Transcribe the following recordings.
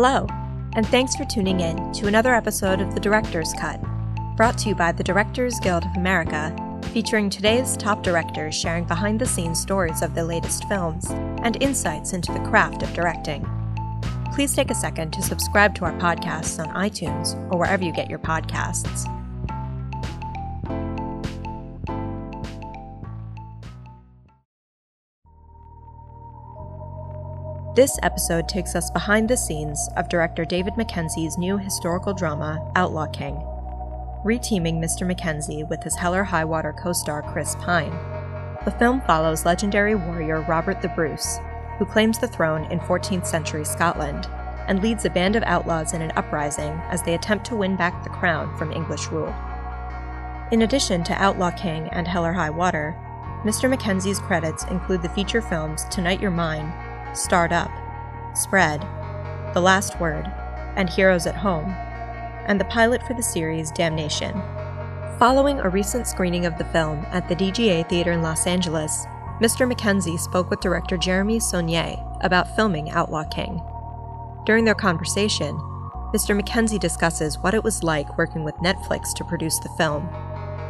Hello, and thanks for tuning in to another episode of The Director's Cut, brought to you by the Directors Guild of America, featuring today's top directors sharing behind the scenes stories of their latest films and insights into the craft of directing. Please take a second to subscribe to our podcasts on iTunes or wherever you get your podcasts. This episode takes us behind the scenes of director David Mackenzie's new historical drama, Outlaw King. Reteaming Mr. Mackenzie with his Hell or High Water co star Chris Pine, the film follows legendary warrior Robert the Bruce, who claims the throne in 14th century Scotland and leads a band of outlaws in an uprising as they attempt to win back the crown from English rule. In addition to Outlaw King and Hell or High Water, Mr. Mackenzie's credits include the feature films Tonight You're Mine Starred Up, Spread, The Last Word, and Heroes at Home, and the pilot for the series Damnation. Following a recent screening of the film at the DGA Theater in Los Angeles, Mr. Mackenzie spoke with director Jeremy Saulnier about filming Outlaw King. During their conversation, Mr. Mackenzie discusses what it was like working with Netflix to produce the film,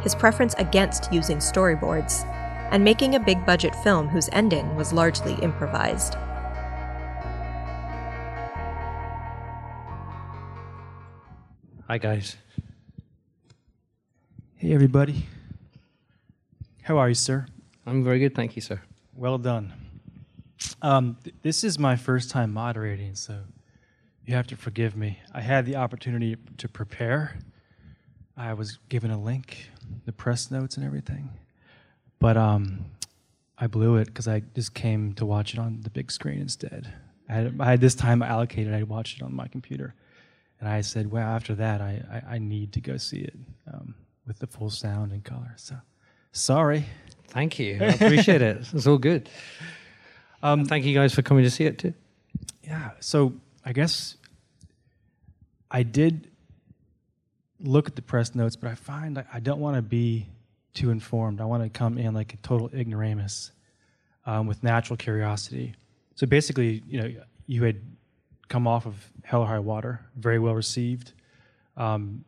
his preference against using storyboards, and making a big budget film whose ending was largely improvised. Hi, guys. Hey, everybody. How are you, sir? I'm very good, thank you, sir. Well done. Um, th- this is my first time moderating, so you have to forgive me. I had the opportunity to prepare. I was given a link, the press notes, and everything, but um, I blew it because I just came to watch it on the big screen instead. I had, I had this time allocated. I watched it on my computer, and I said, "Well, after that, I, I, I need to go see it um, with the full sound and color." So, sorry. Thank you. I appreciate it. It's all good. Um, thank you guys for coming to see it too. Yeah. So I guess I did look at the press notes, but I find I, don't want to be too informed. I want to come in like a total ignoramus um, with natural curiosity. So basically, you know, you had come off of Hell or High Water, very well received. Um,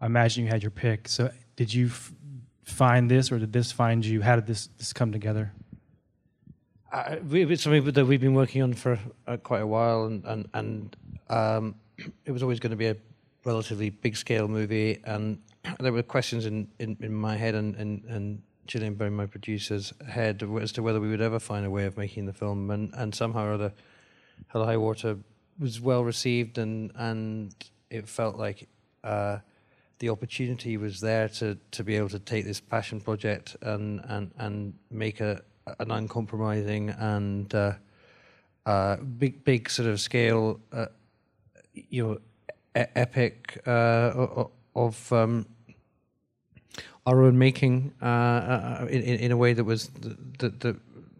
I imagine you had your pick. So did you f- find this, or did this find you? How did this this come together? Uh, it's something that we've been working on for uh, quite a while, and and and um, it was always going to be a relatively big scale movie, and there were questions in, in, in my head and and and Gillian Berrie, my producer's head, as to whether we would ever find a way of making the film, and and somehow or other, Hell High Water was well received, and and it felt like. Uh, the opportunity was there to, to be able to take this passion project and and, and make a an uncompromising and uh, uh, big big sort of scale, uh, you know, e- epic uh, of um, our own making uh, in, in a way that was that that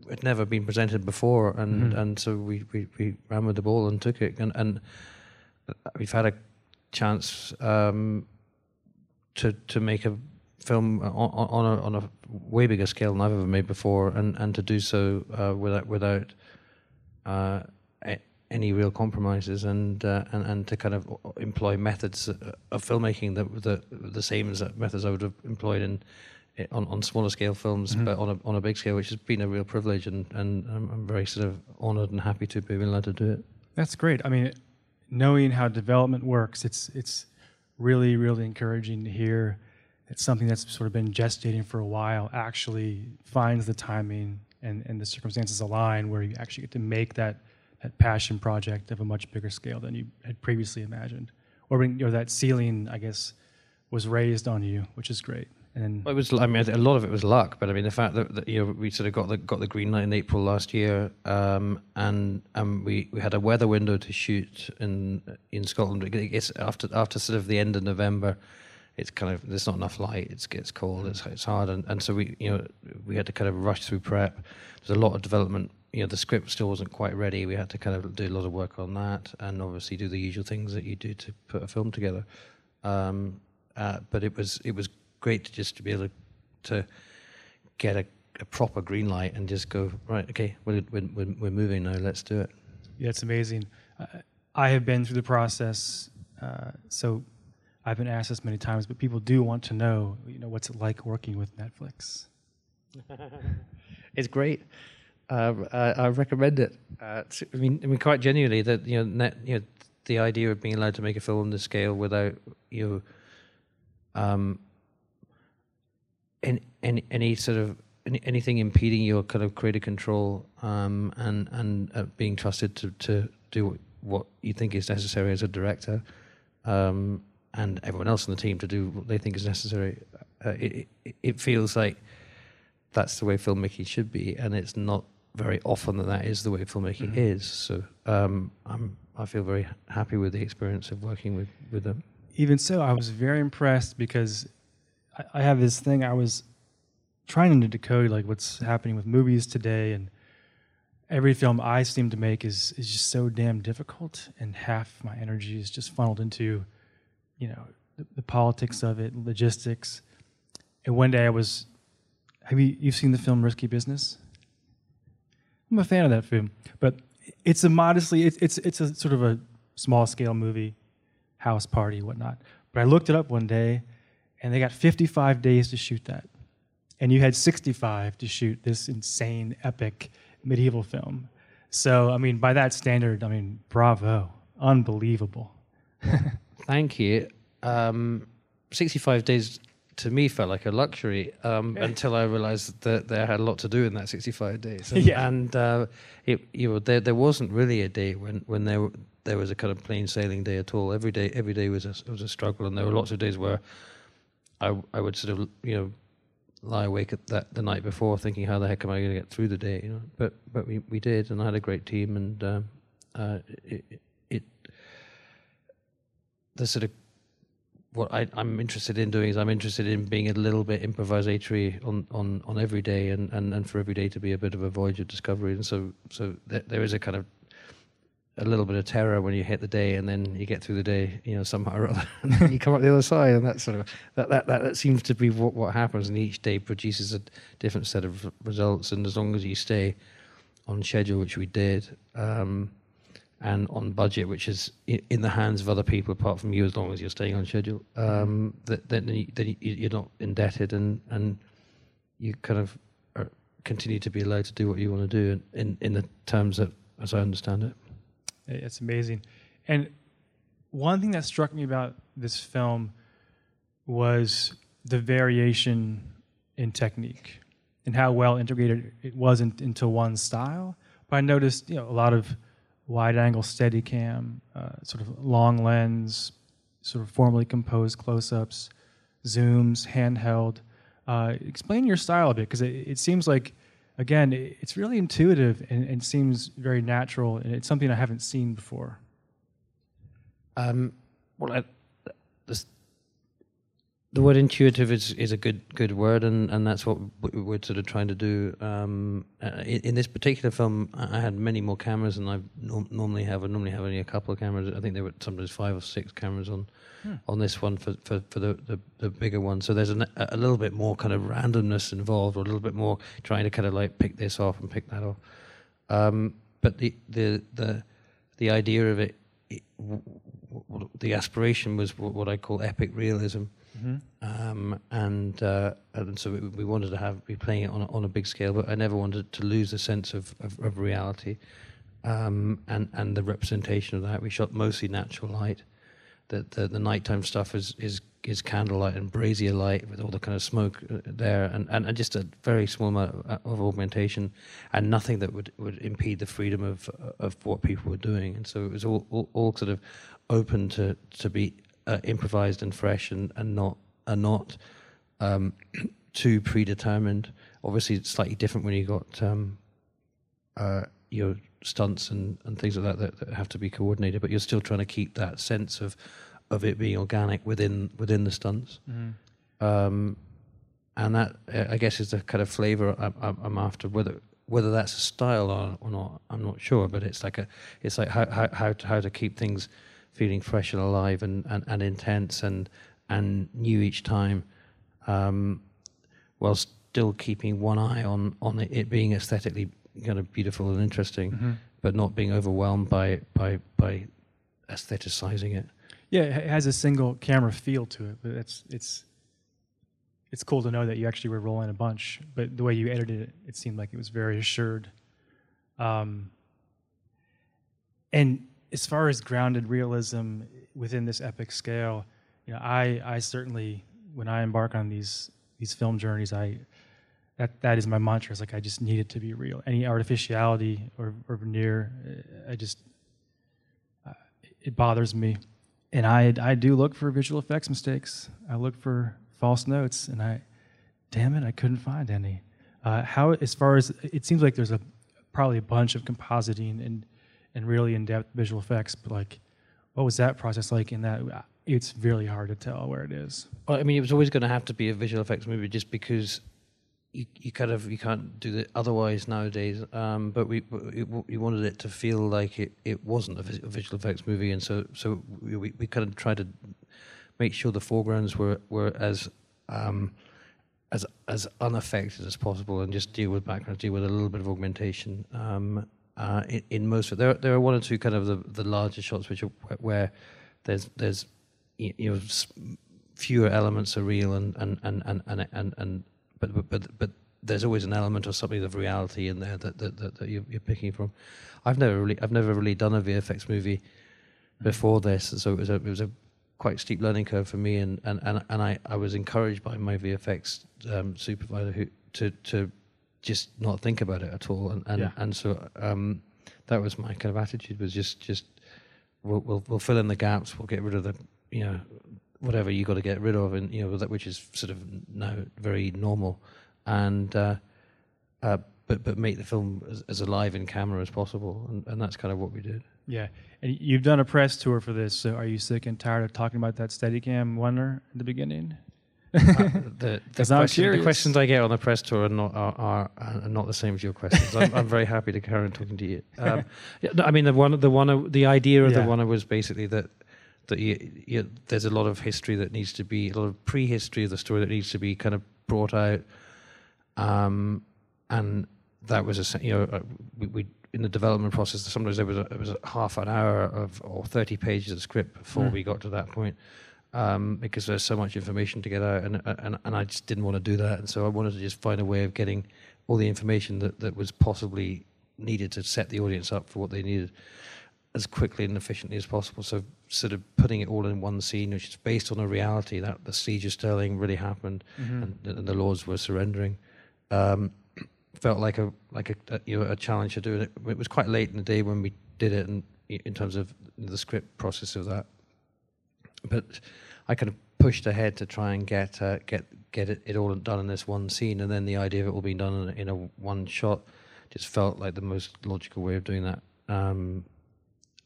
had never been presented before, and Mhm. and so we, we, we ran with the ball and took it, and and we've had a chance um, to to make a film on, on a on a way bigger scale than I've ever made before, and, and to do so uh, without without uh, any real compromises, and, uh, and and to kind of employ methods of filmmaking that that the same as methods I would have employed in on, on smaller scale films, Mhm. but on a on a big scale, which has been a real privilege, and and I'm, I'm very sort of honoured and happy to be allowed to do it. That's great. I mean, knowing how development works, it's it's really really encouraging to hear that something that's sort of been gestating for a while actually finds the timing and, and the circumstances align where you actually get to make that that passion project of a much bigger scale than you had previously imagined, or when, you know, that ceiling, I guess, was raised on you, which is great. And Well, it was. I mean, a lot of it was luck, but I mean, the fact that, that you know we sort of got the got the green light in April last year, um, and we, we had a weather window to shoot in in Scotland. It gets after after sort of the end of November, it's kind of there's not enough light. It gets cold. It's it's hard, and, and so we you know we had to kind of rush through prep. There's a lot of development. You know, the script still wasn't quite ready. We had to kind of do a lot of work on that, and obviously do the usual things that you do to put a film together. Um, uh, but it was it was great to just to be able to, to get a, a proper green light and just go right. Okay, we're, we're we're we're moving now. Let's do it. Yeah, it's amazing. Uh, I have been through the process, uh, so I've been asked this many times, but people do want to know, you know, what's it like working with Netflix? it's great. Um, I, I, recommend it. Uh, I mean, I mean, quite genuinely, that you know, net, you know, the idea of being allowed to make a film on this scale without you know, um, any, any, any sort of any, anything impeding your kind of creative control um, and and uh, being trusted to to do what you think is necessary as a director, um, and everyone else on the team to do what they think is necessary. Uh, it, it, it feels like that's the way filmmaking should be, and it's not very often that that is the way filmmaking mm-hmm. is. So um, I'm I feel very happy with the experience of working with with them. Even so, I was very impressed because I, have this thing. I was trying to decode like what's happening with movies today, and every film I seem to make is is just so damn difficult, and half my energy is just funneled into, you know, the, the politics of it, logistics. And one day I was, have you you've seen the film Risky Business? I'm a fan of that film, but it's a modestly it's it's it's a sort of a small scale movie, house party, whatnot. But I looked it up one day, and they got 55 days to shoot that and you had 65 to shoot this insane, epic medieval film. So, I mean, by that standard, I mean, bravo, unbelievable. Thank you. Um, 65 days to me felt like a luxury um, until I realized that there had a lot to do in that 65 days. And, yeah. and uh, it, you know, there, there wasn't really a day when, when there, there was a kind of plain sailing day at all. Every day, every day was a, was a struggle, and there were lots of days where I, I would sort of, you know, lie awake at that the night before, thinking how the heck am I going to get through the day? You know, but but we, we did, and I had a great team, and um, uh, it, it the sort of what I, am interested in doing is I'm interested in being a little bit improvisatory on, on, on every day, and, and, and for every day to be a bit of a voyage of discovery, and so so th- there is a kind of a little bit of terror when you hit the day and then you get through the day, you know, somehow or other, and then you come up the other side, and that sort of that that that, that seems to be what, what happens, and each day produces a different set of results, and as long as you stay on schedule, which we did, um, and on budget, which is in the hands of other people apart from you, as long as you're staying on schedule, um, that then you, then you're not indebted, and and you kind of continue to be allowed to do what you want to do in in the terms that, as I understand it. It's amazing. And one thing that struck me about this film was the variation in technique and how well integrated it was in, into one style. But I noticed, you know, a lot of wide-angle Steadicam, uh, sort of long lens, sort of formally composed close-ups, zooms, handheld. Uh, explain your style a bit, because it, it seems like again, it's really intuitive and, and, seems very natural, and it's something I haven't seen before. Um, well, I, this, the word intuitive is, is a good good word, and, and that's what we're sort of trying to do. Um, uh, in, in, this particular film, I had many more cameras than I normally have. I normally have only a couple of cameras. I think there were sometimes five or six cameras on hmm. on this one for, for, for the, the, the, bigger one. So there's an, a little bit more kind of randomness involved, or a little bit more trying to kind of like pick this off and pick that off. Um, but the, the the the idea of it, it w- w- the aspiration was what, what I call epic realism. Mm-hmm. Um, and uh, and so we, we, wanted to have be playing it on a, on a big scale, but I never wanted to lose the sense of, of, of reality um, and and the representation of that. We shot mostly natural light, the, the, the nighttime stuff is, is, is candlelight and brazier light with all the kind of smoke uh, there and, and, and just a very small amount of, uh, of augmentation and nothing that would, would impede the freedom of, of what people were doing. And so it was all, all, all sort of open to, to be uh, improvised and fresh and, and not, and not um, too predetermined. Obviously, it's slightly different when you got um, uh, your stunts and, and things like that, that, that have to be coordinated, but you're still trying to keep that sense of of it being organic within within the stunts. Mm. Um, and that I guess is the kind of flavor I'm, I'm, after. Whether whether that's a style or, or, not, I'm not sure. But it's like a it's like how how how to, how to keep things feeling fresh and alive and, and, and intense and and new each time, um, while still keeping one eye on on it, being aesthetically kind of beautiful and interesting, mm-hmm. but not being overwhelmed by by by aestheticizing it. Yeah, it has a single camera feel to it, but it's it's it's cool to know that you actually were rolling a bunch. But the way you edited it, it seemed like it was very assured. Um, and as far as grounded realism within this epic scale, you know, I I certainly when I embark on these these film journeys, I that that is my mantra. It's like I just need it to be real. Any artificiality or, or veneer, I just uh, it bothers me, and I I do look for visual effects mistakes. I look for false notes, and I, damn it, I couldn't find any. Uh, how as far as it seems like there's a probably a bunch of compositing and and really in-depth visual effects, but like, what was that process like? In that, it's really hard to tell where it is. Well, I mean, it was always going to have to be a visual effects movie, just because you, you kind of you can't do it otherwise nowadays. Um, but we we wanted it to feel like it, it wasn't a visual effects movie, and so so we, we kind of tried to make sure the foregrounds were were as um, as as unaffected as possible, and just deal with backgrounds, deal with a little bit of augmentation. Um, uh, in, in, most there there are one or two kind of the, the larger shots which are where there's there's you know fewer elements are real and and and and and, and, and but, but but but there's always an element or something of reality in there that that, that, that you're, you're, picking from. I've never really I've never really done a VFX movie before this, so it was a it was a quite steep learning curve for me, and and and, and I, I was encouraged by my VFX um, supervisor who to to just not think about it at all, and and, yeah. and so um, that was my kind of attitude was just just we'll, we'll we'll fill in the gaps, we'll get rid of the you know whatever you got to get rid of, and you know that which is sort of now very normal, and uh, uh, but but make the film as, as, alive in camera as possible, and, and that's kind of what we did. Yeah, and you've done a press tour for this, so are you sick and tired of talking about that Steadicam wonder in the beginning? Uh, the, the, question, the, questions I get on the press tour are not are, are, are not the same as your questions. I'm, I'm, very happy to carry on talking to you. Um, yeah, I mean, the one, the one, the idea of yeah. the one was basically that that you, you, there's a lot of history that needs to be a lot of prehistory of the story that needs to be kind of brought out, um, and that was a you know uh, we, we, in the development process sometimes there was a, it was a half an hour of or 30 pages of script before mm. we got to that point um, because there's so much information to get out and, and and I just didn't want to do that and so I wanted to just find a way of getting all the information that, that was possibly needed to set the audience up for what they needed as quickly and efficiently as possible. So sort of putting it all in one scene, which is based on a reality that the siege of Stirling really happened mm-hmm. and, and, the Lords were surrendering. Um, felt like a like a, a, you know a challenge to do it. It was quite late in the day when we did it, and in terms of the script process of that. But I kind of pushed ahead to try and get uh, get get it, it all done in this one scene, and then the idea of it all being done in, in a one shot just felt like the most logical way of doing that. Um,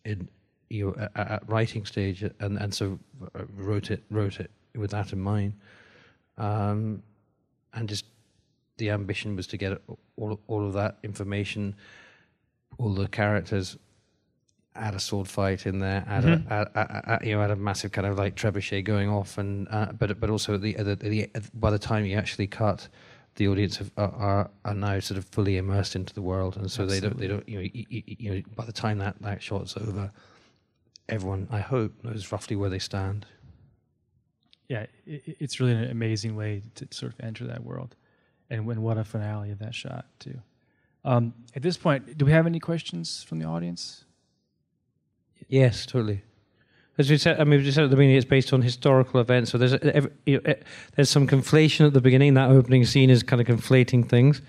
in you know at, at, writing stage, and and so uh, wrote it wrote it with that in mind, um, and just the ambition was to get all all of that information, all the characters, add a sword fight in there, add, mm-hmm. a, add, add, you know, add a massive kind of like trebuchet going off, and uh, but but also the, the, the, by the time you actually cut, the audience have, are are now sort of fully immersed into the world, and so Absolutely. they don't they don't you know you, you, know by the time that that shot's over, everyone I hope knows roughly where they stand. Yeah, it, it's really an amazing way to sort of enter that world, and when what a finale of that shot too. Um, at this point, do we have any questions from the audience? Yes, totally. As we said, I mean, we said at the beginning, it's based on historical events. So there's a, you know, there's some conflation at the beginning. That opening scene is kind of conflating things,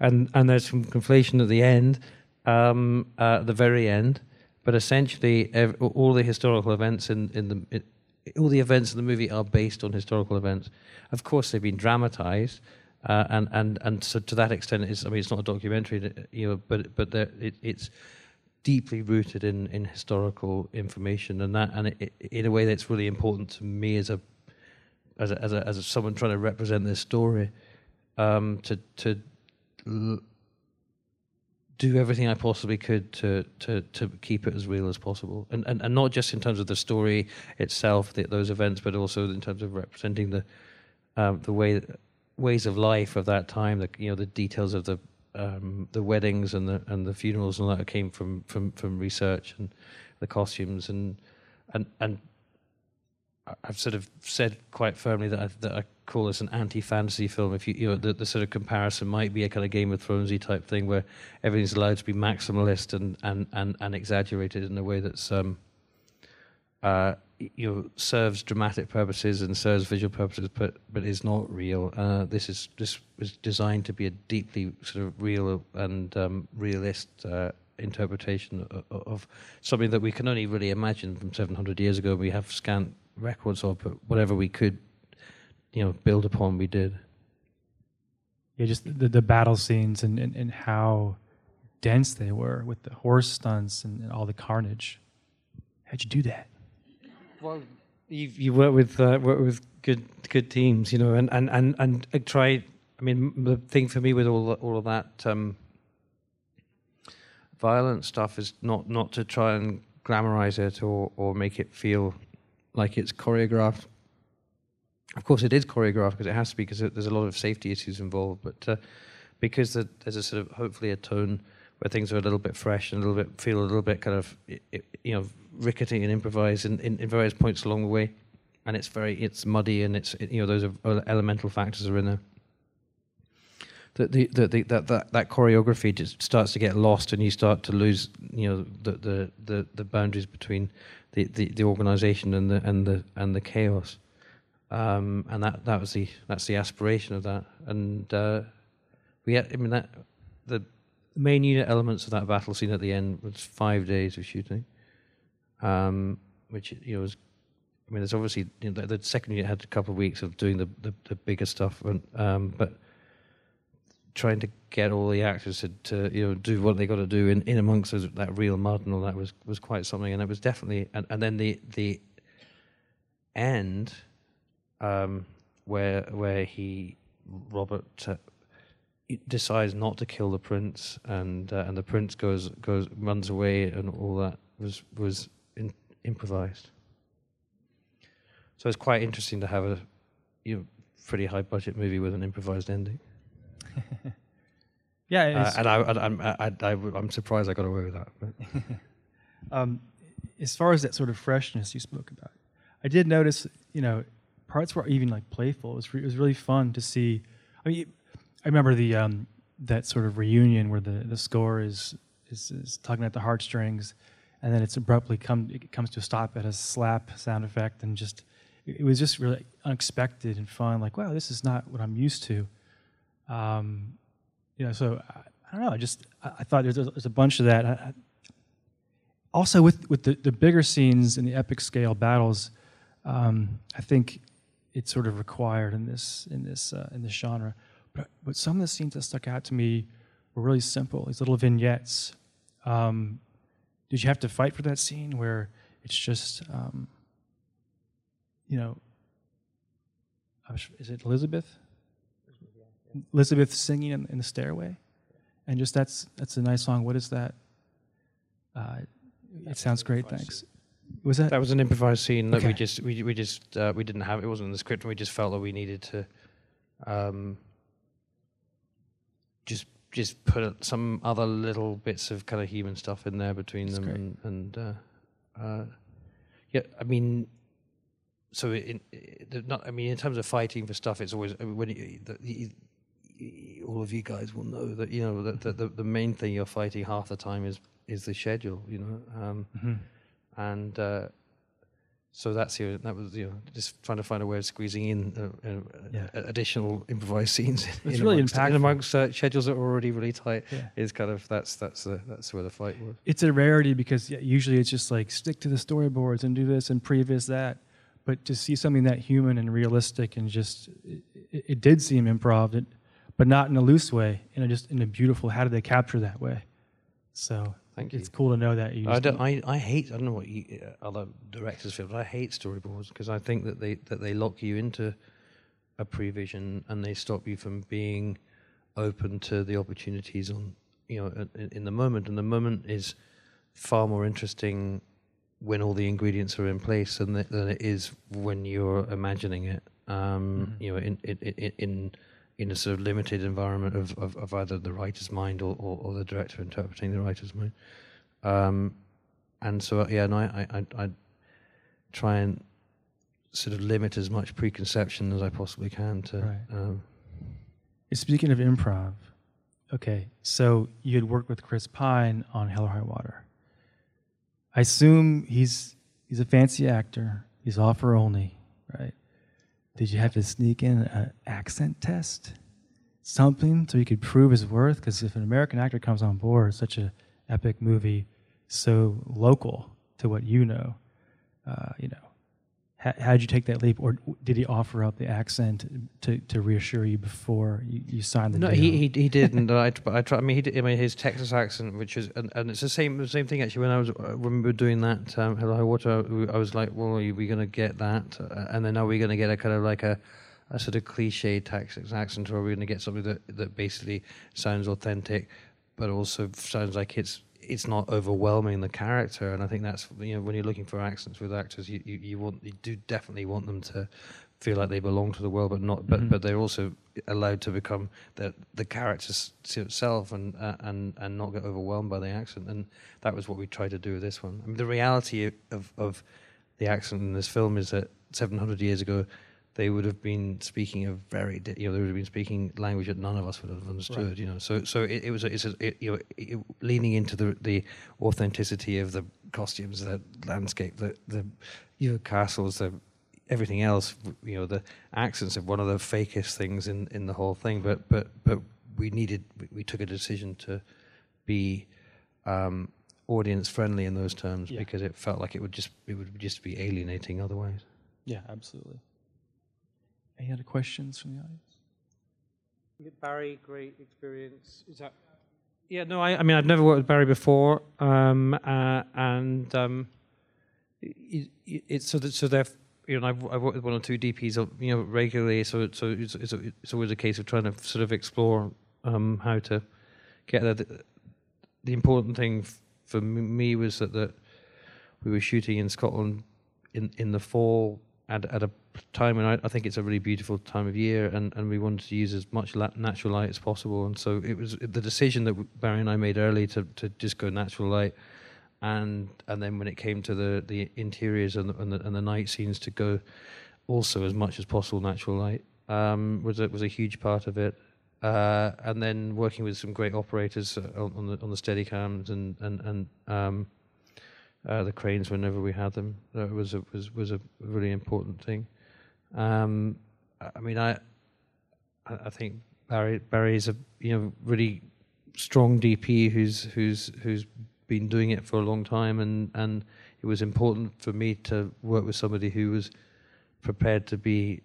and and there's some conflation at the end, um, uh, at the very end. But essentially, ev- all the historical events in in the it, all the events in the movie are based on historical events. Of course, they've been dramatized, uh, and and and so to that extent, it's I mean, it's not a documentary, you know, but but it, it's deeply rooted in, in historical information and that and it, it, in a way that's really important to me as a as a, as a, as a someone trying to represent this story um, to to l- do everything I possibly could to to to keep it as real as possible. And and, and not just in terms of the story itself the, those events but also in terms of representing the um, the way ways of life of that time the you know the details of the um, the weddings and the and the funerals and that came from from from research and the costumes and and and I've sort of said quite firmly that I, that I call this an anti-fantasy film. If you you know the, the sort of comparison might be a kind of Game of Thronesy type thing where everything's allowed to be maximalist and and and, and exaggerated in a way that's um uh you know serves dramatic purposes and serves visual purposes, but but is not real. Uh, this is this was designed to be a deeply sort of real and um, realist uh, interpretation of, of something that we can only really imagine from 700 years ago. We have scant records of, but whatever we could, you know, build upon, we did. Yeah, just the, the battle scenes and, and, and how dense they were with the horse stunts and, and all the carnage. How'd you do that? Well, you you work with uh, work with good good teams, you know, and and and and try. I mean, the thing for me with all all of that um, violent stuff is not not to try and glamorize it or or make it feel like it's choreographed. Of course, it is choreographed because it has to be because there's a lot of safety issues involved, but uh, because the, there's a sort of hopefully a tone where things are a little bit fresh and a little bit feel a little bit kind of you know rickety and improvised in, in, in various points along the way, and it's very it's muddy and it's you know those are elemental factors are in there. That the, the, the that, that that choreography just starts to get lost and you start to lose you know the the, the, the boundaries between the, the, the organization and the and the and the chaos. Um, and that, that was the that's the aspiration of that. And uh, we had, I mean that the main unit elements of that battle scene at the end was five days of shooting, um, which you know was. I mean, there's obviously you know, the, the second unit had a couple of weeks of doing the the, the bigger stuff, and, um, but trying to get all the actors to, to you know do what they got to do in, in amongst those, that real mud and all that was was quite something, and it was definitely and, and then the the end um, where where he Robert uh, decides not to kill the prince, and uh, and the prince goes goes runs away, and all that was was improvised. So it's quite interesting to have a you know, pretty high budget movie with an improvised ending. Yeah, Uh, and I, I'm- I, I'm surprised I got away with that. Um, as far as that sort of freshness you spoke about, I did notice, you know, parts were even like playful. It was, re- it was really fun to see. I mean, I remember the um, that sort of reunion where the, the score is, is is tugging at the heartstrings, and then it's abruptly come it comes to a stop at a slap sound effect, and just it, was just really unexpected and fun. Like, wow, this is not what I'm used to. Um, you know, so I, I don't know. I just I, I thought there's there's a bunch of that. I, also, with with the, the bigger scenes and the epic scale battles, um, I think it's sort of required in this in this uh, in this genre. But but some of the scenes that stuck out to me were really simple. These little vignettes. Um, did you have to fight for that scene where it's just um, you know? Is it Elizabeth? Elizabeth singing in, in the stairway, and just that's that's a nice song. What is that? Uh, it sounds great. Thanks. Was that? That was an improvised scene that we just we we just uh, we didn't have. It wasn't in the script, and we just felt that we needed to um, just just put some other little bits of kind of human stuff in there between That's them, great. and, and uh, uh, yeah, I mean, so in, in not, I mean, in terms of fighting for stuff, it's always I mean, when you, the, you, all of you guys will know that you know that the, the the main thing you're fighting half the time is is the schedule, you know. Um, Mhm. and uh, so that's you know, that was you know just trying to find a way of squeezing in uh, uh, Yeah. uh, additional improvised scenes It's in really amongst, in amongst uh, schedules that are already really tight Yeah. is kind of that's that's the, that's where the fight was It's a rarity because yeah, usually it's just like stick to the storyboards and do this and previs that. But to see something that human and realistic and just it, it, it did seem improv, it, but not in a loose way, in a just in a beautiful. How did they capture that way? So Thank it's cool to know that you. I, don't. I, I hate I don't know what you, uh, other directors feel but I hate storyboards because I think that they that they lock you into a prevision and they stop you from being open to the opportunities on you know in, in the moment and the moment is far more interesting when all the ingredients are in place than, than it is when you're imagining it um, Mhm. you know in in, in in in a sort of limited environment of, of, of either the writer's mind or, or, or the director interpreting the writer's mind um, and so yeah, no, I, I I try and sort of limit as much preconception as I possibly can to. Right. Um, Speaking of improv, okay, so you had worked with Chris Pine on Hell or High Water. I assume he's he's a fancy actor. He's offer only, right? Did you have to sneak in an accent test, something, so you could prove his worth? Because if an American actor comes on board, such a epic movie, so local to what you know, uh, you know, how, how did you take that leap, or did he offer up the accent to, to reassure you before you, you signed the no, deal? he, he he didn't. I, but I try. I mean, he did, I mean, his Texas accent, which is, and, and it's the same the same thing actually. When I was uh, when we were doing that um, Hell or High Water, I was like, well, are we going to get that? Uh, and then are we going to get a kind of like a a sort of cliche Texas accent, or are we going to get something that that basically sounds authentic, but also sounds like it's it's not overwhelming the character, and I think that's you know when you're looking for accents with actors, you, you, you want you do definitely want them to feel like they belong to the world, but not but Mhm. but they're also allowed to become the the character itself and uh, and and not get overwhelmed by the accent, and that was what we tried to do with this one. I mean, the reality of of the accent in this film is that 700 years ago. They would have been speaking a very, di- you know, they would have been speaking language that none of us would have understood, you know. So, so it, it was, a, it's a, it, you know, it, leaning into the the authenticity of the costumes, the landscape, the the you know castles, the everything else. You know, the accents are one of the fakest things in in the whole thing. But but but we needed, we, we took a decision to be um, audience friendly in those terms Yeah. because it felt like it would just it would just be alienating otherwise. Yeah, absolutely. Any other questions from the audience? Barry, great experience. Is that? Yeah, no, I, I mean, I've never worked with Barry before, um, uh, and um, it, it, it's so that so they're you know I've, I've worked with one or two DPs uh, you know regularly, so so it's, it's, it's always a case of trying to sort of explore um, how to get there. The, the important thing f- for me was that that we were shooting in Scotland in in the fall at at a time and I, I think it's a really beautiful time of year, and, and we wanted to use as much natural light as possible. And so it was the decision that Barry and I made early to, to just go natural light, and and then when it came to the, the interiors and the, and the and the night scenes, to go also as much as possible natural light um, was a, was a huge part of it. Uh, and then working with some great operators uh, on, on the on the Steadicams and and and um, uh, the cranes whenever we had them. That was a, was was a really important thing. Um, I mean, I I think Barry Barry is a you know really strong DP who's who's who's been doing it for a long time, and and it was important for me to work with somebody who was prepared to be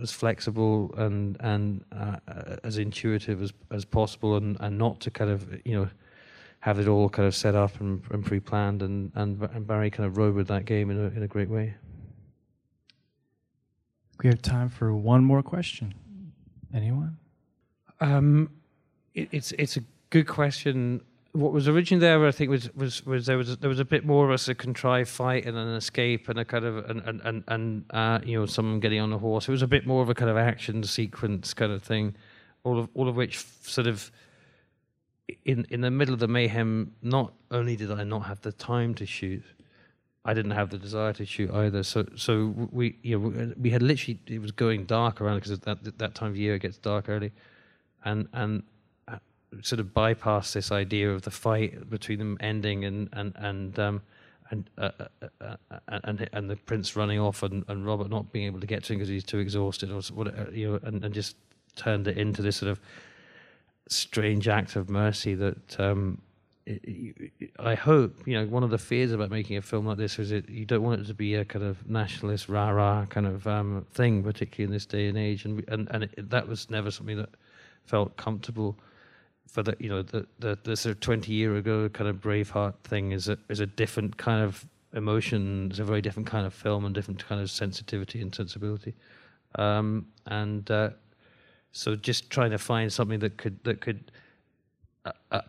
as flexible and and uh, as intuitive as as possible, and and not to kind of you know have it all kind of set up and, and pre-planned, and, and and Barry kind of rode with that game in a in a great way. We have time for one more question. Anyone? Um, it, it's it's a good question. What was originally there, I think, was was was there was there was a bit more of a contrived fight and an escape and a kind of and and and, and uh, you know someone getting on a horse. It was a bit more of a kind of action sequence kind of thing, all of all of which sort of in in the middle of the mayhem. Not only did I not have the time to shoot, I didn't have the desire to shoot either. So so we you know we- had literally it was going dark around because that that time of year it gets dark early, and and uh, sort of bypass this idea of the fight between them ending and and and um and uh, uh, uh, uh, and and the prince running off and, and Robert not being able to get to him because he's too exhausted or you know and, and just turned it into this sort of strange act of mercy that um I hope you know one of the fears about making a film like this is that you don't want it to be a kind of nationalist rah rah kind of um, thing, particularly in this day and age, and and and it, that was never something that felt comfortable for the you know the the, the sort of twenty year ago kind of Braveheart thing is a is a different kind of emotion. It's a very different kind of film and different kind of sensitivity and sensibility, um, and uh, so just trying to find something that could that could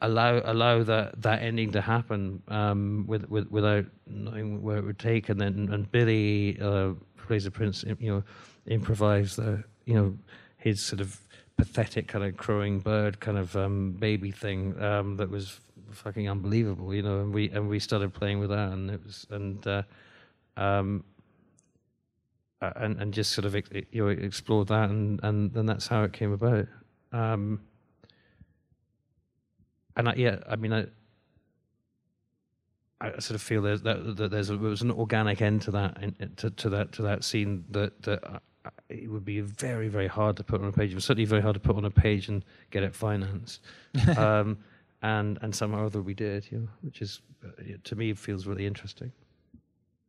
allow allow that that ending to happen um, with, with without knowing where it would take, and then and Billy uh, plays the prince, you know, improvised the you know his sort of pathetic kind of crowing bird kind of um, baby thing um, that was fucking unbelievable, you know. And we and we started playing with that, and it was and uh, um, uh, and and just sort of you know explored that, and and then that's how it came about. Um, and I, yeah, I mean, I, I sort of feel there's that, that there's a, there was an organic end to that to, to that to that scene that that uh, it would be very very hard to put on a page. It was certainly very hard to put on a page and get it financed. um, and and somehow or other we did, you know, which is uh, to me feels really interesting.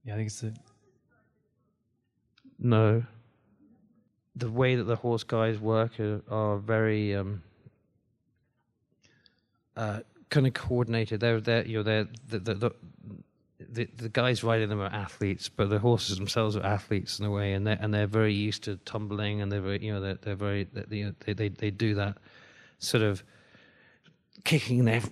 Yeah, I think it's the No. The way that the horse guys work are, are very um, uh, kind of coordinated. They're they're you know they're the the, the the the guys riding them are athletes, but the horses themselves are athletes in a way, and they and they're very used to tumbling, and they're very you know they're they're very they they they, they do that sort of kicking their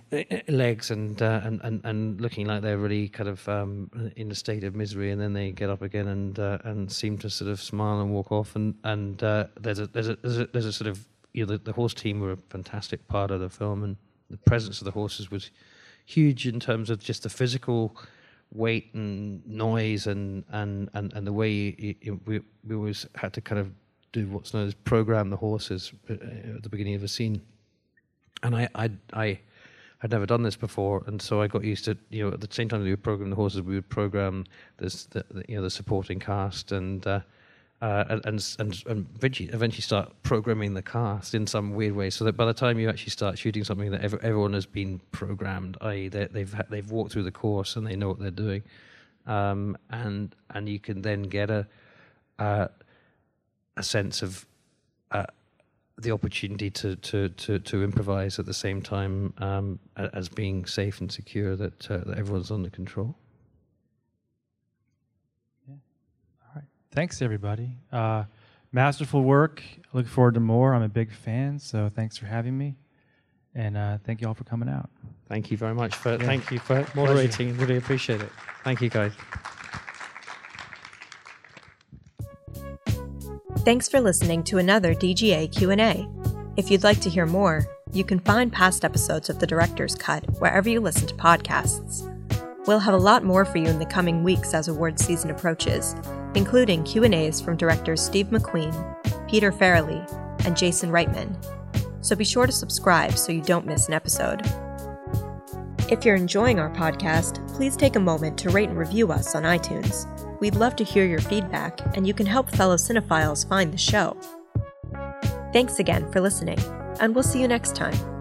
legs and, uh, and and and looking like they're really kind of um, in a state of misery, and then they get up again and uh, and seem to sort of smile and walk off. And and uh, there's a there's a there's a there's a sort of you know the, the horse team were a fantastic part of the film, and the presence of the horses was huge in terms of just the physical weight and noise and and and, and the way you, you, we we always had to kind of do what's known as program the horses uh, at the beginning of a scene. And I, I, I had never done this before, and so I got used to, you know, at the same time we would program the horses, we would program this, the, the you know, the supporting cast, and uh, uh, and and and, eventually, start programming the cast in some weird way, so that by the time you actually start shooting something that ev- everyone has been programmed, i.e., they, they've they've walked through the course and they know what they're doing, um, and and you can then get a a sense of uh, the opportunity to, to, to, to improvise at the same time um, as being safe and secure that, uh, that everyone's under control. Yeah. All right. Thanks, everybody. Uh, masterful work. I look forward to more. I'm a big fan, so thanks for having me. And uh, thank you all for coming out. Thank you very much for yeah. thank you for moderating. Pleasure. Really appreciate it. Thank you, guys. Thanks for listening to another DGA Q&A. If you'd like to hear more, you can find past episodes of The Director's Cut wherever you listen to podcasts. We'll have a lot more for you in the coming weeks as awards season approaches, including Q&As from directors Steve McQueen, Peter Farrelly, and Jason Reitman. So be sure to subscribe so you don't miss an episode. If you're enjoying our podcast, please take a moment to rate and review us on iTunes. We'd love to hear your feedback, and you can help fellow cinephiles find the show. Thanks again for listening, and we'll see you next time.